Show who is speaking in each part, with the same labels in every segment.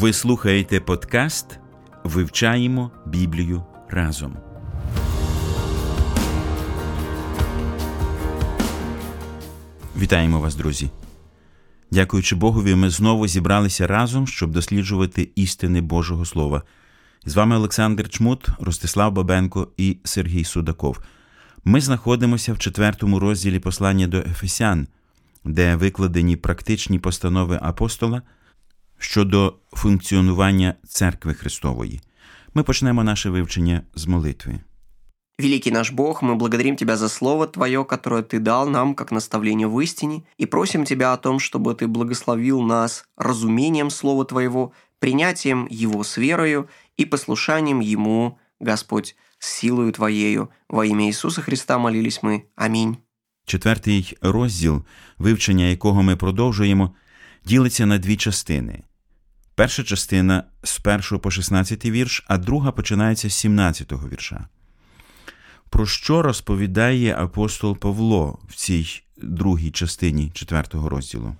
Speaker 1: Ви слухаєте подкаст Вивчаємо Біблію разом. Вітаємо вас, друзі. Дякуючи Богові, ми знову зібралися разом, щоб досліджувати істини Божого Слова. З вами Олександр Чмут, Ростислав Бабенко і Сергій Судаков. Ми знаходимося в четвертому розділі послання до Ефесян, де викладені практичні постанови апостола щодо функціонування церкви Христової. Ми почнемо наше вивчення з молитви.
Speaker 2: Великий наш Бог, мы благодарим Тебя за Слово Твое, которое Ты дал нам как наставление в истине, и просим Тебя о том, чтобы Ты благословил нас разумением Слова Твоего, принятием Его с верою и послушанием Ему, Господь, с силою Твоею. Во имя Иисуса Христа молились мы. Аминь.
Speaker 1: Четвертий розділ, вивчення якого ми продовжуємо, ділиться на дві частини. Перша частина з 1 по 16 вірш, а друга починається з 17 вірша. Про що розповідає апостол Павло в цій другій частині 4 розділу?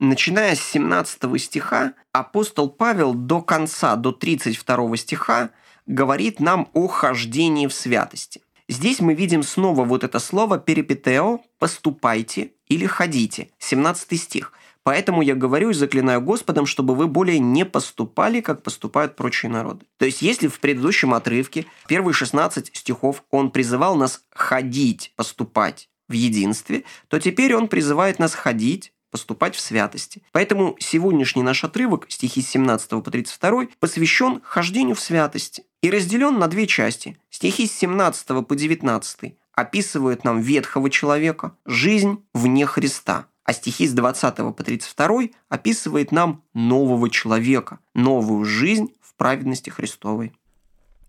Speaker 2: Начиная с 17 стиха, апостол Павел до конца, до 32 стиха, говорит нам о хождении в святости. Здесь мы видим снова вот это слово «перипетео» – «поступайте» или «ходите». 17 стих – Поэтому я говорю и заклинаю Господом, чтобы вы более не поступали, как поступают прочие народы. То есть, если в предыдущем отрывке, первые 16 стихов, он призывал нас ходить, поступать в единстве, то теперь он призывает нас ходить, поступать в святости. Поэтому сегодняшний наш отрывок, стихи с 17 по 32, посвящен хождению в святости и разделен на две части. Стихи с 17 по 19 описывают нам ветхого человека, жизнь вне Христа – а стихи с 20 по 32 описывает нам нового человека, новую жизнь в праведности Христовой.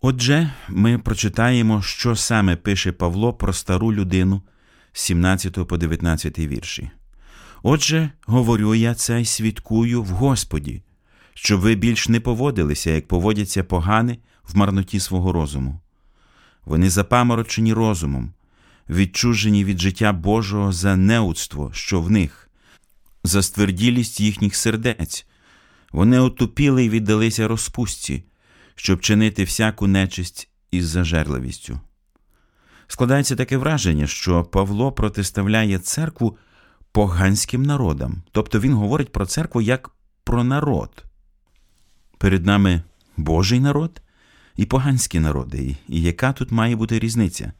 Speaker 1: Отже, ми прочитаємо, що саме пише Павло про стару людину з 17 по 19 вірші. Отже, говорю я це й свідкую в Господі, щоб ви більш не поводилися, як поводяться погани в марноті свого розуму. Вони запаморочені розумом, відчужені від життя Божого за неудство, що в них, за стверділість їхніх сердець. Вони отупіли і віддалися розпустці, щоб чинити всяку нечисть із зажерливістю. Складається таке враження, що Павло протиставляє церкву поганським народам, тобто він говорить про церкву як про народ. Перед нами Божий народ і поганські народи, і яка тут має бути різниця?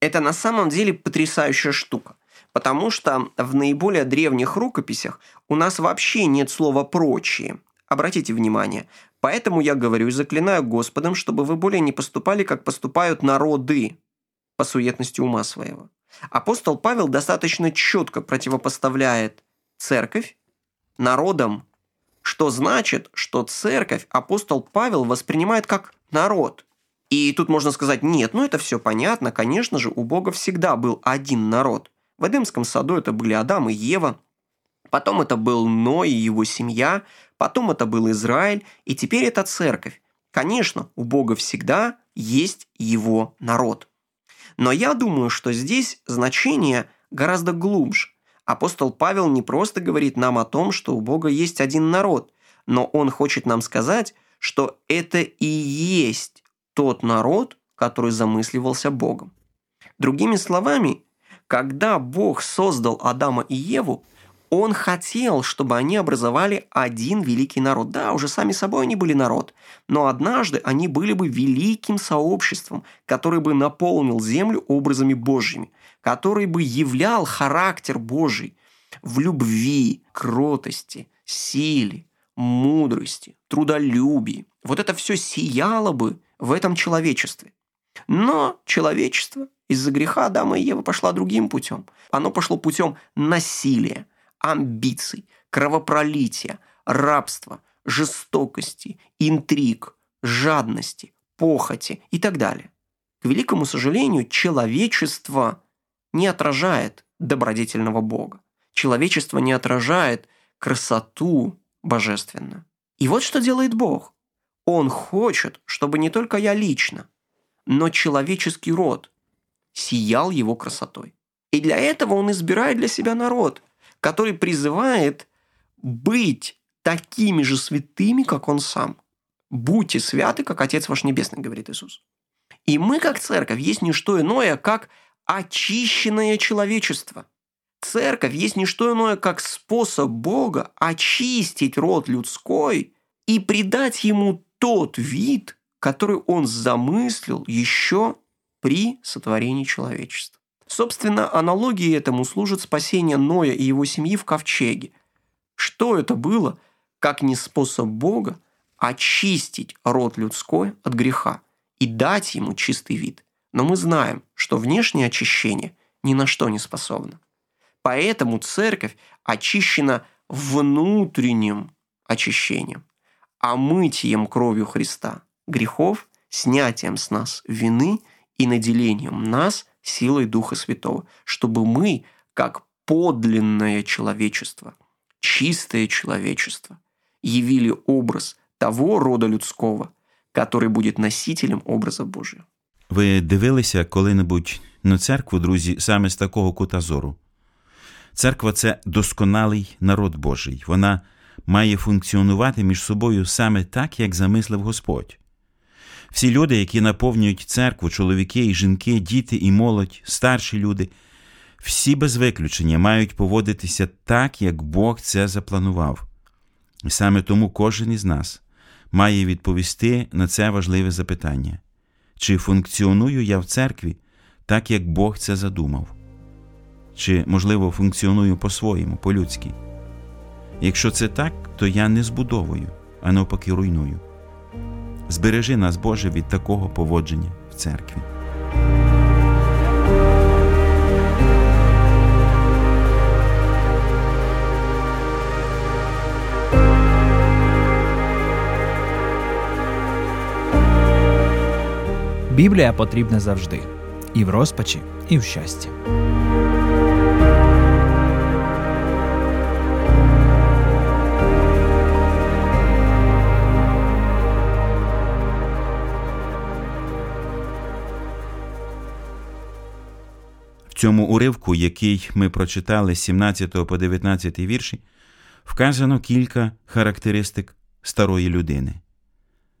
Speaker 2: Это на самом деле потрясающая штука. Потому что в наиболее древних рукописях у нас вообще нет слова «прочие». Обратите внимание. Поэтому я говорю и заклинаю Господом, чтобы вы более не поступали, как поступают народы по суетности ума своего. Апостол Павел достаточно четко противопоставляет церковь народам, что значит, что церковь апостол Павел воспринимает как народ. И тут можно сказать, нет, ну это все понятно, конечно же, у Бога всегда был один народ. В Эдемском саду это были Адам и Ева, потом это был Ной и его семья, потом это был Израиль, и теперь это церковь. Конечно, у Бога всегда есть его народ. Но я думаю, что здесь значение гораздо глубже. Апостол Павел не просто говорит нам о том, что у Бога есть один народ, но он хочет нам сказать, что это и есть тот народ, который замысливался Богом. Другими словами, когда Бог создал Адама и Еву, он хотел, чтобы они образовали один великий народ. Да, уже сами собой они были народ, но однажды они были бы великим сообществом, который бы наполнил землю образами Божьими, который бы являл характер Божий в любви, кротости, силе, мудрости, трудолюбии. Вот это все сияло бы в этом человечестве. Но человечество из-за греха Адама и Евы пошло другим путем. Оно пошло путем насилия. амбиций, кровопролития, рабства, жестокости, интриг, жадности, похоти и так далее. К великому сожалению, человечество не отражает добродетельного Бога. Человечество не отражает красоту божественную. И вот что делает Бог. Он хочет, чтобы не только я лично, но человеческий род сиял его красотой. И для этого он избирает для себя народ, который призывает быть такими же святыми, как он сам. Будьте святы, как Отец ваш Небесный, говорит Иисус. И мы, как церковь, есть не что иное, как очищенное человечество. Церковь есть не что иное, как способ Бога очистить род людской и придать ему тот вид, который он замыслил еще при сотворении человечества. Собственно, аналогией этому служит спасение Ноя и его семьи в ковчеге. Что это было, как не способ Бога очистить род людской от греха и дать ему чистый вид? Но мы знаем, что внешнее очищение ни на что не способно. Поэтому церковь очищена внутренним очищением, омытием кровью Христа грехов, снятием с нас вины и наделением нас силой Духа Святого, чтобы мы, как подлинное человечество, чистое человечество, явили образ того рода людского, который будет носителем образа Божьего.
Speaker 1: Ви дивилися коли-небудь на церкву, друзі, саме з такого кута зору? Церква це досконалий народ Божий. Вона має функціонувати між собою саме так, як замислив Господь. Всі люди, які наповнюють церкву, чоловіки і жінки, діти і молодь, старші люди, всі без виключення мають поводитися так, як Бог це запланував. І саме тому кожен із нас має відповісти на це важливе запитання: чи функціоную я в церкві так, як Бог це задумав? Чи, можливо, функціоную по-своєму, по-людськи? Якщо це так, то я не збудовую, а навпаки руйную. Збережи нас, Боже, від такого поводження в церкві.
Speaker 3: Біблія потрібна завжди і в розпачі, і в щасті.
Speaker 1: Цьому уривку, який ми прочитали з 17 по 19 вірші, вказано кілька характеристик старої людини.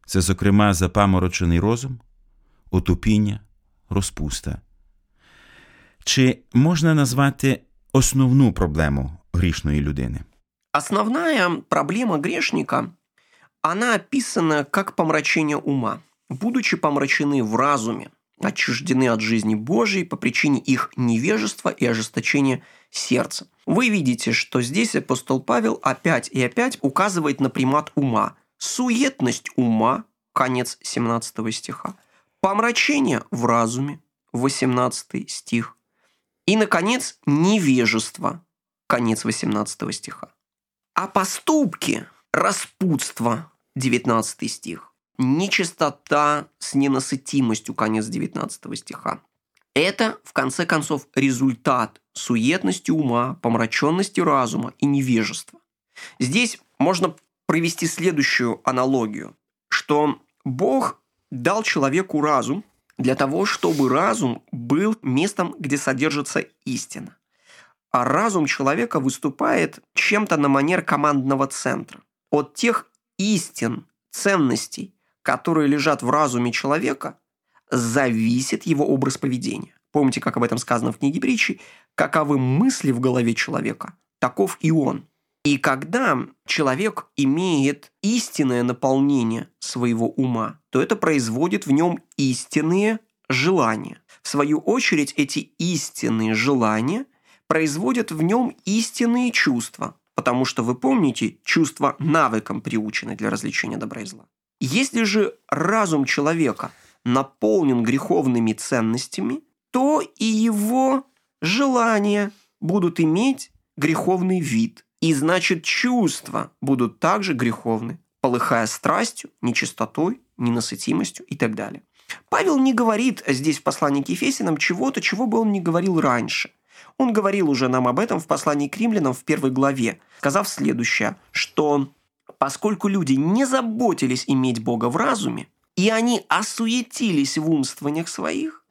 Speaker 1: Це, зокрема, запаморочений розум, отупіння, розпуста. Чи можна назвати основну проблему грішної людини?
Speaker 2: Основная проблема грешника, она описана как помрачение ума. Будучи помрачены в разуме, отчуждены от жизни Божией по причине их невежества и ожесточения сердца. Вы видите, что здесь апостол Павел опять и опять указывает на примат ума. Суетность ума, конец 17 стиха. Помрачение в разуме, 18 стих. И, наконец, невежество, конец 18 стиха. А поступки, распутство, 19 стих нечистота с ненасытимостью, конец 19 стиха. Это, в конце концов, результат суетности ума, помраченности разума и невежества. Здесь можно провести следующую аналогию, что Бог дал человеку разум для того, чтобы разум был местом, где содержится истина. А разум человека выступает чем-то на манер командного центра. От тех истин, ценностей, которые лежат в разуме человека, зависит его образ поведения. Помните, как об этом сказано в книге притчи? Каковы мысли в голове человека, таков и он. И когда человек имеет истинное наполнение своего ума, то это производит в нем истинные желания. В свою очередь, эти истинные желания производят в нем истинные чувства, потому что, вы помните, чувства навыком приучены для развлечения добра и зла. Если же разум человека наполнен греховными ценностями, то и его желания будут иметь греховный вид. И значит, чувства будут также греховны, полыхая страстью, нечистотой, ненасытимостью и так далее. Павел не говорит здесь в послании к Ефесинам чего-то, чего бы он не говорил раньше. Он говорил уже нам об этом в послании к римлянам в первой главе, сказав следующее, что поскольку люди не заботились иметь Бога в разуме, и они осуетились в умствованиях своих,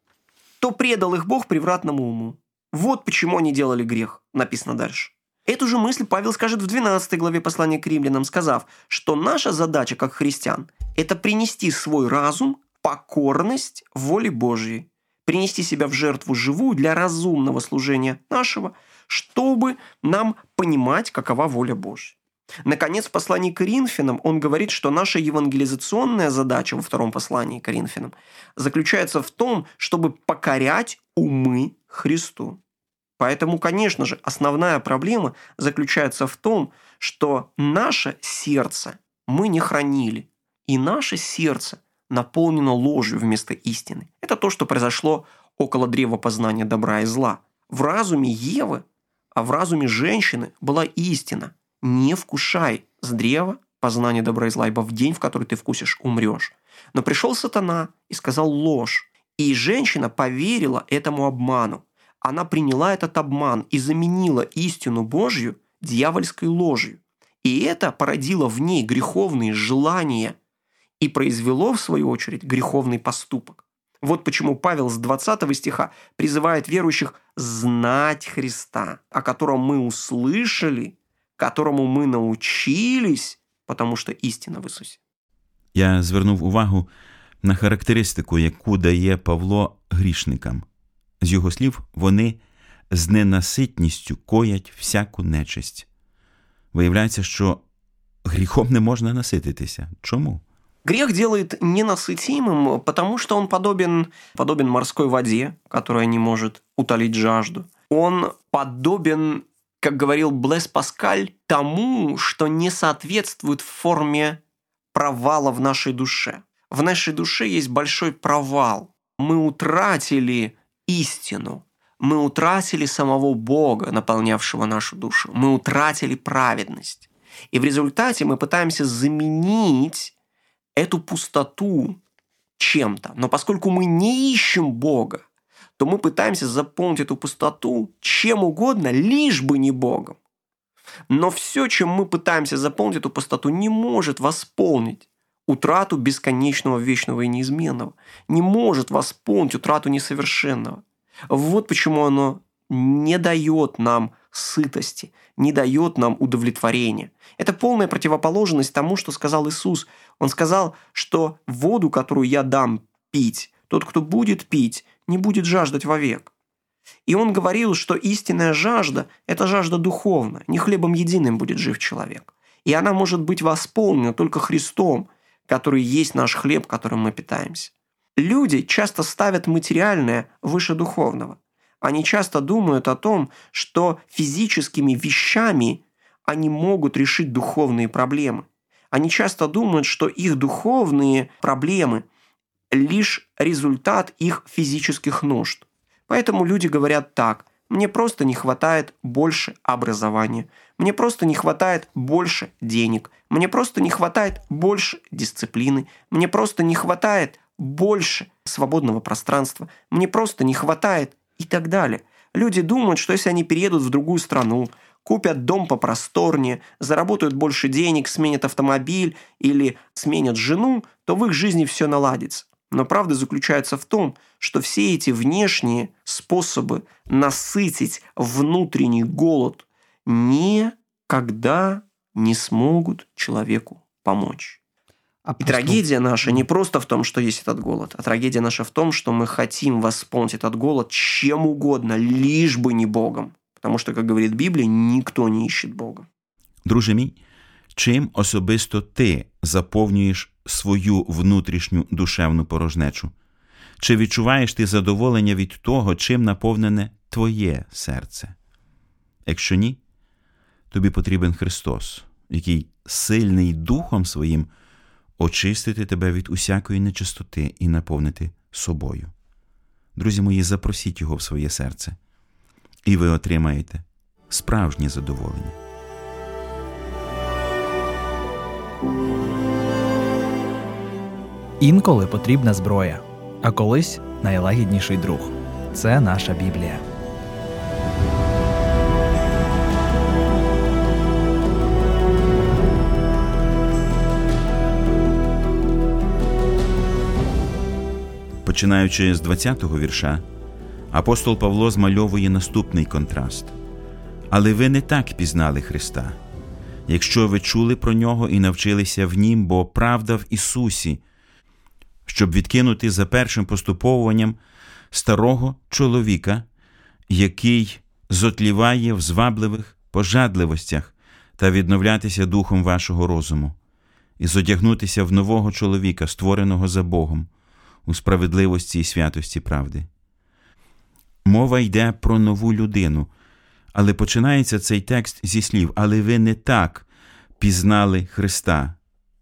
Speaker 2: то предал их Бог превратному уму. Вот почему они делали грех, написано дальше. Эту же мысль Павел скажет в 12 главе послания к римлянам, сказав, что наша задача как христиан – это принести свой разум, покорность воле Божьей, принести себя в жертву живую для разумного служения нашего, чтобы нам понимать, какова воля Божья. Наконец, в послании к Коринфянам он говорит, что наша евангелизационная задача во втором послании к Коринфянам заключается в том, чтобы покорять умы Христу. Поэтому, конечно же, основная проблема заключается в том, что наше сердце мы не хранили, и наше сердце наполнено ложью вместо истины. Это то, что произошло около древа познания добра и зла. В разуме Евы, а в разуме женщины была истина. Не вкушай с древа познания добра и зла, ибо в день, в который ты вкусишь, умрешь. Но пришел сатана и сказал ложь. И женщина поверила этому обману она приняла этот обман и заменила истину Божью дьявольской ложью. И это породило в ней греховные желания и произвело, в свою очередь, греховный поступок. Вот почему Павел с 20 стиха призывает верующих знать Христа, о котором мы услышали, которому ми научились, потому що істина в Ісусі.
Speaker 1: Я звернув увагу на характеристику, яку дає Павло грішникам. З його слів, вони з ненаситністю коять всяку нечисть. Виявляється, що гріхом не можна насититися. Чому?
Speaker 2: Грех делает ненасытимым, потому что он подобен, подобен морской воде, которая не может утолить жажду. Он подобен, как говорил Блес Паскаль, тому, что не соответствует форме провала в нашей душе. В нашей душе есть большой провал. Мы утратили истину. Мы утратили самого Бога, наполнявшего нашу душу. Мы утратили праведность. И в результате мы пытаемся заменить эту пустоту чем-то. Но поскольку мы не ищем Бога, то мы пытаемся заполнить эту пустоту чем угодно, лишь бы не Богом. Но все, чем мы пытаемся заполнить эту пустоту, не может восполнить утрату бесконечного, вечного и неизменного. Не может восполнить утрату несовершенного. Вот почему оно не дает нам сытости, не дает нам удовлетворения. Это полная противоположность тому, что сказал Иисус. Он сказал, что воду, которую я дам пить, тот, кто будет пить, не будет жаждать вовек. И он говорил, что истинная жажда – это жажда духовная, не хлебом единым будет жив человек. И она может быть восполнена только Христом, который есть наш хлеб, которым мы питаемся. Люди часто ставят материальное выше духовного. Они часто думают о том, что физическими вещами они могут решить духовные проблемы. Они часто думают, что их духовные проблемы – лишь результат их физических нужд. Поэтому люди говорят так – мне просто не хватает больше образования. Мне просто не хватает больше денег. Мне просто не хватает больше дисциплины. Мне просто не хватает больше свободного пространства. Мне просто не хватает и так далее. Люди думают, что если они переедут в другую страну, купят дом попросторнее, заработают больше денег, сменят автомобиль или сменят жену, то в их жизни все наладится. Но правда заключается в том, что все эти внешние способы насытить внутренний голод никогда не смогут человеку помочь. А И трагедия наша не просто в том, что есть этот голод, а трагедия наша в том, что мы хотим восполнить этот голод чем угодно, лишь бы не Богом. Потому что, как говорит Библия, никто не ищет Бога.
Speaker 1: Друже мій, чим особисто ти заповнюєш свою внутрішню душевну порожнечу? Чи відчуваєш ти задоволення від того, чим наповнене твоє серце? Якщо ні, тобі потрібен Христос, який сильний Духом Своїм очистити тебе від усякої нечистоти і наповнити собою. Друзі мої, запросіть Його в своє серце, і ви отримаєте справжнє задоволення.
Speaker 3: Інколи потрібна зброя, а колись найлагідніший друг. Це наша Біблія.
Speaker 1: Починаючи з 20-го вірша, апостол Павло змальовує наступний контраст. Але ви не так пізнали Христа, якщо ви чули про нього і навчилися в Нім, бо правда в Ісусі, щоб відкинути за першим поступовуванням старого чоловіка, який зотліває в звабливих пожадливостях та відновлятися духом вашого розуму, і зодягнутися в нового чоловіка, створеного за Богом, у справедливості і святості правди. Мова йде про нову людину, але починається цей текст зі слів, але ви не так пізнали Христа.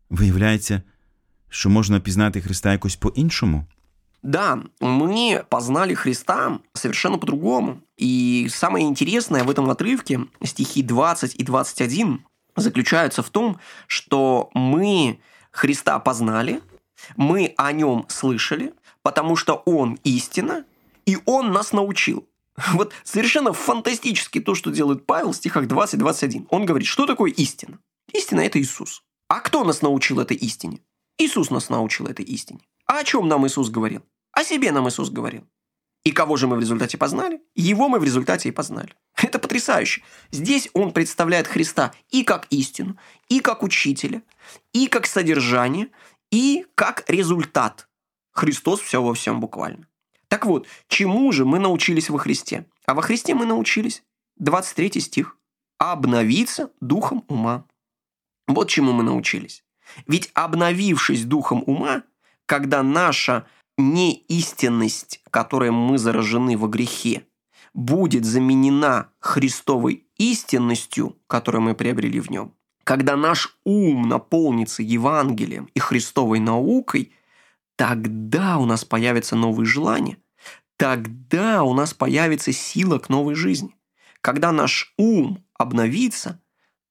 Speaker 1: Виявляється, що можна пізнати Христа якось по-іншому.
Speaker 2: Да, мы познали Христа совершенно по-другому. И самое интересное в этом отрывке, стихи 20 и 21, заключаются в том, что мы Христа познали, мы о нем слышали, потому что он истина, и он нас научил. Вот совершенно фантастически то, что делает Павел в стихах 20-21. Он говорит, что такое истина? Истина – это Иисус. А кто нас научил этой истине? Иисус нас научил этой истине. А о чем нам Иисус говорил? О себе нам Иисус говорил. И кого же мы в результате познали? Его мы в результате и познали. Это потрясающе. Здесь он представляет Христа и как истину, и как учителя, и как содержание, и как результат. Христос все во всем буквально. Так вот, чему же мы научились во Христе? А во Христе мы научились, 23 стих, обновиться духом ума. Вот чему мы научились. Ведь обновившись духом ума, когда наша неистинность, которой мы заражены во грехе, будет заменена Христовой истинностью, которую мы приобрели в нем, когда наш ум наполнится Евангелием и Христовой наукой, тогда у нас появятся новые желания, тогда у нас появится сила к новой жизни. Когда наш ум обновится,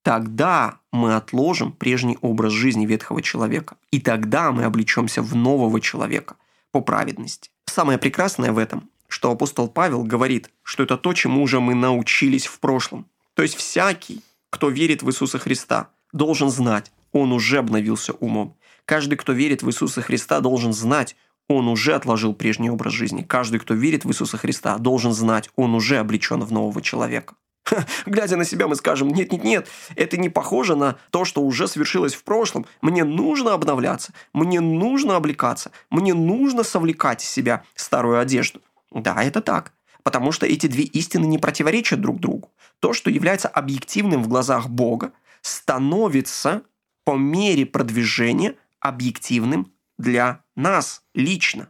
Speaker 2: тогда мы отложим прежний образ жизни ветхого человека, и тогда мы облечемся в нового человека по праведности. Самое прекрасное в этом, что апостол Павел говорит, что это то, чему уже мы научились в прошлом. То есть всякий, кто верит в Иисуса Христа, должен знать, он уже обновился умом. Каждый, кто верит в Иисуса Христа, должен знать, он уже отложил прежний образ жизни. Каждый, кто верит в Иисуса Христа, должен знать, он уже облечен в нового человека. Глядя на себя, мы скажем, нет-нет-нет, это не похоже на то, что уже свершилось в прошлом. Мне нужно обновляться, мне нужно облекаться, мне нужно совлекать из себя старую одежду. Да, это так. Потому что эти две истины не противоречат друг другу. То, что является объективным в глазах Бога, становится по мере продвижения объективным для нас лично.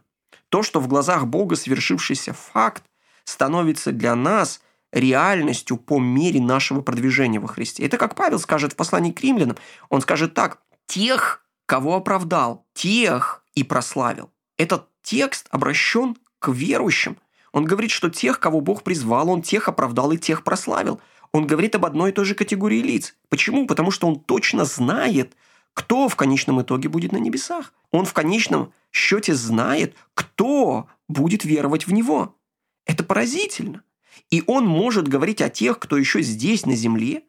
Speaker 2: То, что в глазах Бога свершившийся факт, становится для нас реальностью по мере нашего продвижения во Христе. Это как Павел скажет в послании к римлянам. Он скажет так, тех, кого оправдал, тех и прославил. Этот текст обращен к верующим. Он говорит, что тех, кого Бог призвал, Он тех оправдал и тех прославил. Он говорит об одной и той же категории лиц. Почему? Потому что он точно знает, кто в конечном итоге будет на небесах. Он в конечном счете знает, кто будет веровать в него. Это поразительно. И он может говорить о тех, кто еще здесь на земле,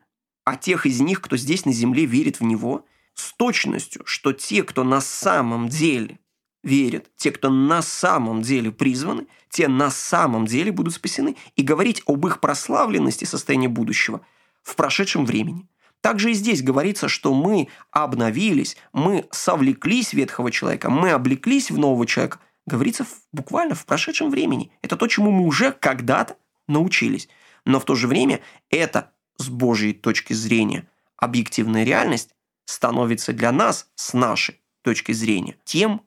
Speaker 2: о тех из них, кто здесь на земле верит в него, с точностью, что те, кто на самом деле верят, те, кто на самом деле призваны, те на самом деле будут спасены. И говорить об их прославленности состояния будущего в прошедшем времени. Также и здесь говорится, что мы обновились, мы совлеклись ветхого человека, мы облеклись в нового человека. Говорится буквально в прошедшем времени. Это то, чему мы уже когда-то научились. Но в то же время это с Божьей точки зрения объективная реальность становится для нас с нашей точки зрения тем,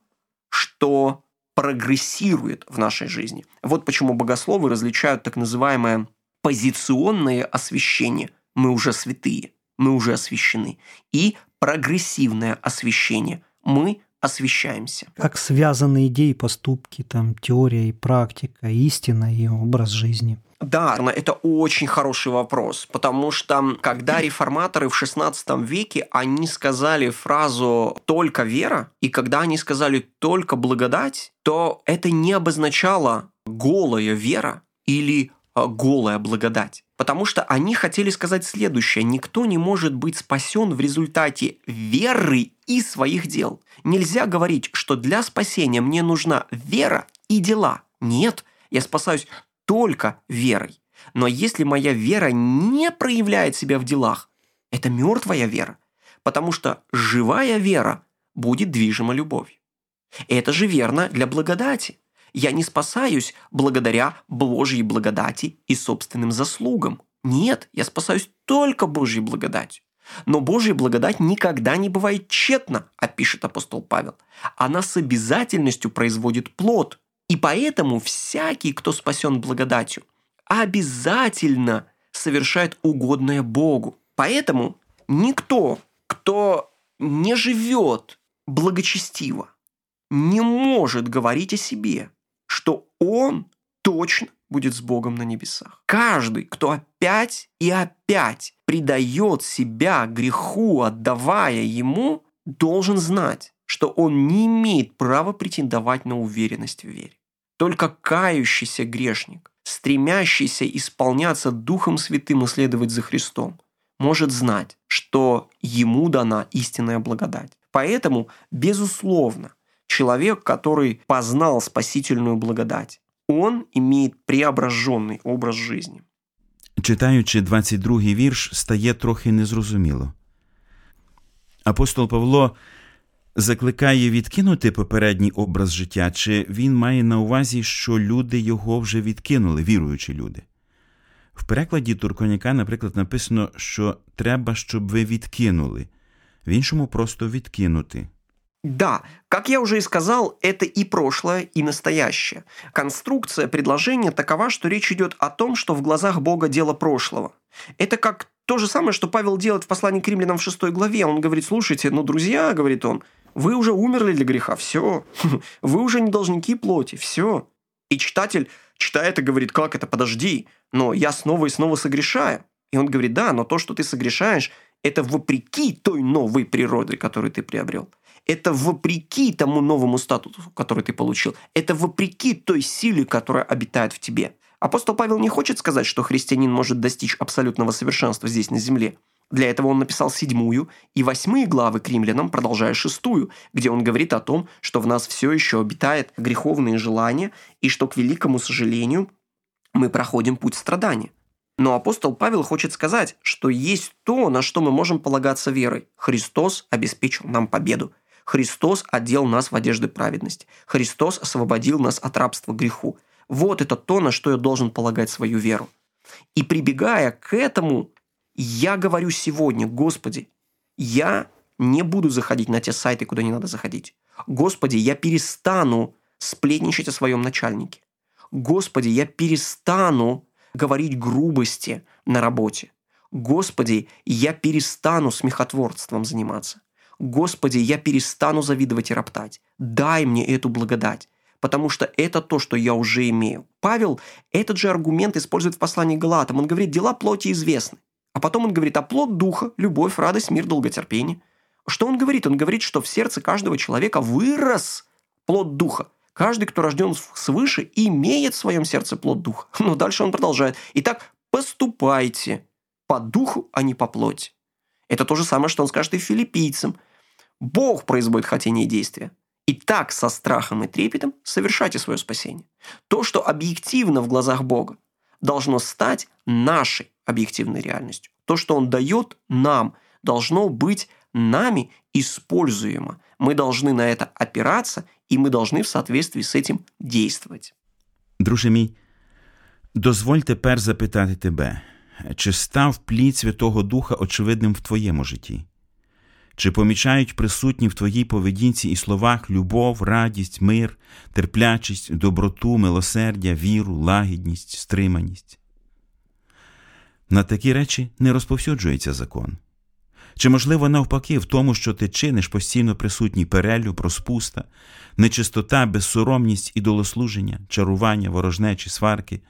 Speaker 2: что прогрессирует в нашей жизни. Вот почему богословы различают так называемое позиционное освящение. Мы уже святые, мы уже освящены. И прогрессивное освящение. Мы освещаемся.
Speaker 4: Как связаны идеи, поступки, там, теория и практика, истина и образ жизни.
Speaker 2: Да, это очень хороший вопрос, потому что когда реформаторы в XVI веке, они сказали фразу «только вера», и когда они сказали «только благодать», то это не обозначало голая вера или голая благодать. Потому что они хотели сказать следующее. Никто не может быть спасен в результате веры и своих дел. Нельзя говорить, что для спасения мне нужна вера и дела. Нет, я спасаюсь только верой. Но если моя вера не проявляет себя в делах, это мертвая вера, потому что живая вера будет движима любовью. Это же верно для благодати. Я не спасаюсь благодаря Божьей благодати и собственным заслугам. Нет, я спасаюсь только Божьей благодатью. Но Божья благодать никогда не бывает тщетна, опишет апостол Павел. Она с обязательностью производит плод. И поэтому всякий, кто спасен благодатью, обязательно совершает угодное Богу. Поэтому никто, кто не живет благочестиво, не может говорить о себе, что он точно будет с Богом на небесах. Каждый, кто опять и опять предает себя греху, отдавая ему, должен знать, что он не имеет права претендовать на уверенность в вере. Только кающийся грешник, стремящийся исполняться Духом Святым и следовать за Христом, может знать, что ему дана истинная благодать. Поэтому, безусловно, человек, который познал спасительную благодать, он имеет преображенный образ жизни.
Speaker 1: Читаючи 22-й вірш, стає трохи незрозуміло. Апостол Павло закликає відкинути попередній образ життя, чи він має на увазі, що люди його вже відкинули, віруючі люди. В перекладі Турконяка, наприклад, написано, що треба, щоб ви відкинули, в іншому просто відкинути.
Speaker 2: Да, как я уже и сказал, это и прошлое, и настоящее. Конструкция предложения такова, что речь идет о том, что в глазах Бога дело прошлого. Это как то же самое, что Павел делает в послании к римлянам в 6 главе. Он говорит, слушайте, ну, друзья, говорит он, вы уже умерли для греха, все. Вы уже не должники плоти, все. И читатель, читая это, говорит, как это, подожди, но я снова и снова согрешаю. И он говорит, да, но то, что ты согрешаешь, это вопреки той новой природе, которую ты приобрел. Это вопреки тому новому статусу, который ты получил. Это вопреки той силе, которая обитает в тебе. Апостол Павел не хочет сказать, что христианин может достичь абсолютного совершенства здесь на земле. Для этого он написал седьмую и восьмые главы к римлянам, продолжая шестую, где он говорит о том, что в нас все еще обитает греховные желания и что, к великому сожалению, мы проходим путь страдания. Но апостол Павел хочет сказать, что есть то, на что мы можем полагаться верой. Христос обеспечил нам победу. Христос одел нас в одежды праведности. Христос освободил нас от рабства греху. Вот это то, на что я должен полагать свою веру. И прибегая к этому, я говорю сегодня, Господи, я не буду заходить на те сайты, куда не надо заходить. Господи, я перестану сплетничать о своем начальнике. Господи, я перестану говорить грубости на работе. Господи, я перестану смехотворством заниматься. Господи, я перестану завидовать и роптать. Дай мне эту благодать потому что это то, что я уже имею. Павел этот же аргумент использует в послании Галатам. Он говорит, дела плоти известны. А потом он говорит, а плод духа, любовь, радость, мир, долготерпение. Что он говорит? Он говорит, что в сердце каждого человека вырос плод духа. Каждый, кто рожден свыше, имеет в своем сердце плод духа. Но дальше он продолжает. Итак, поступайте по духу, а не по плоти. Это то же самое, что он скажет и филиппийцам. Бог производит хотение и действия. И так со страхом и трепетом совершайте свое спасение. То, что объективно в глазах Бога, должно стать нашей объективной реальностью. То, что Он дает нам, должно быть нами используемо. Мы должны на это опираться, и мы должны в соответствии с этим действовать.
Speaker 1: Друже мій, дозволь тепер запитати тебе, чи став плід Святого Духа очевидним в твоєму житті? Чи помічають присутні в твоїй поведінці і словах любов, радість, мир, терплячість, доброту, милосердя, віру, лагідність, стриманість? На такі речі не розповсюджується закон. Чи, можливо, навпаки, в тому, що ти чиниш постійно присутній перелюб, розпуста, нечистота, безсоромність, ідолослуження, чарування, ворожнечі, сварки,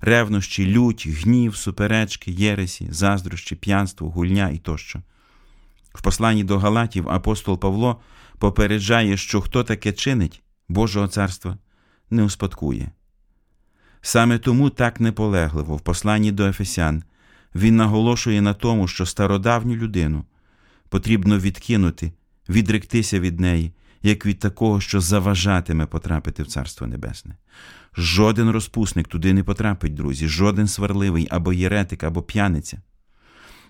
Speaker 1: ревнощі, лють, гнів, суперечки, єресі, заздрощі, п'янство, гульня і тощо. В посланні до Галатів апостол Павло попереджає, що хто таке чинить Божого царства не успадкує. Саме тому так неполегливо в посланні до Ефесян він наголошує на тому, що стародавню людину потрібно відкинути, відректися від неї, як від такого, що заважатиме потрапити в Царство Небесне. Жоден розпусник туди не потрапить, друзі, жоден сварливий або єретик, або п'яниця.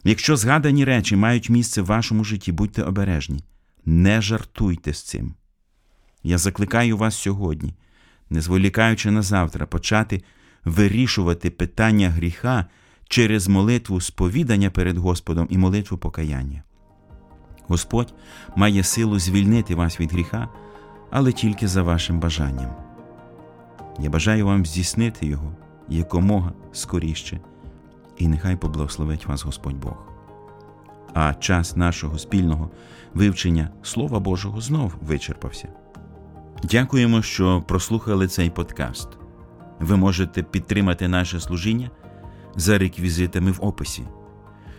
Speaker 1: Якщо згадані речі мають місце в вашому житті, будьте обережні, не жартуйте з цим. Я закликаю вас сьогодні, не зволікаючи на завтра, почати вирішувати питання гріха через молитву сповідання перед Господом і молитву покаяння. Господь має силу звільнити вас від гріха, але тільки за вашим бажанням. Я бажаю вам здійснити його якомога скоріше, і нехай поблагословить вас Господь Бог. А час нашого спільного вивчення Слова Божого знов вичерпався. Дякуємо, що прослухали цей подкаст. Ви можете підтримати наше служіння за реквізитами в описі.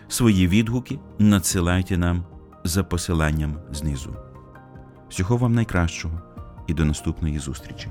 Speaker 1: Свої відгуки надсилайте нам за посиланням знизу. Всього вам найкращого і до наступної зустрічі!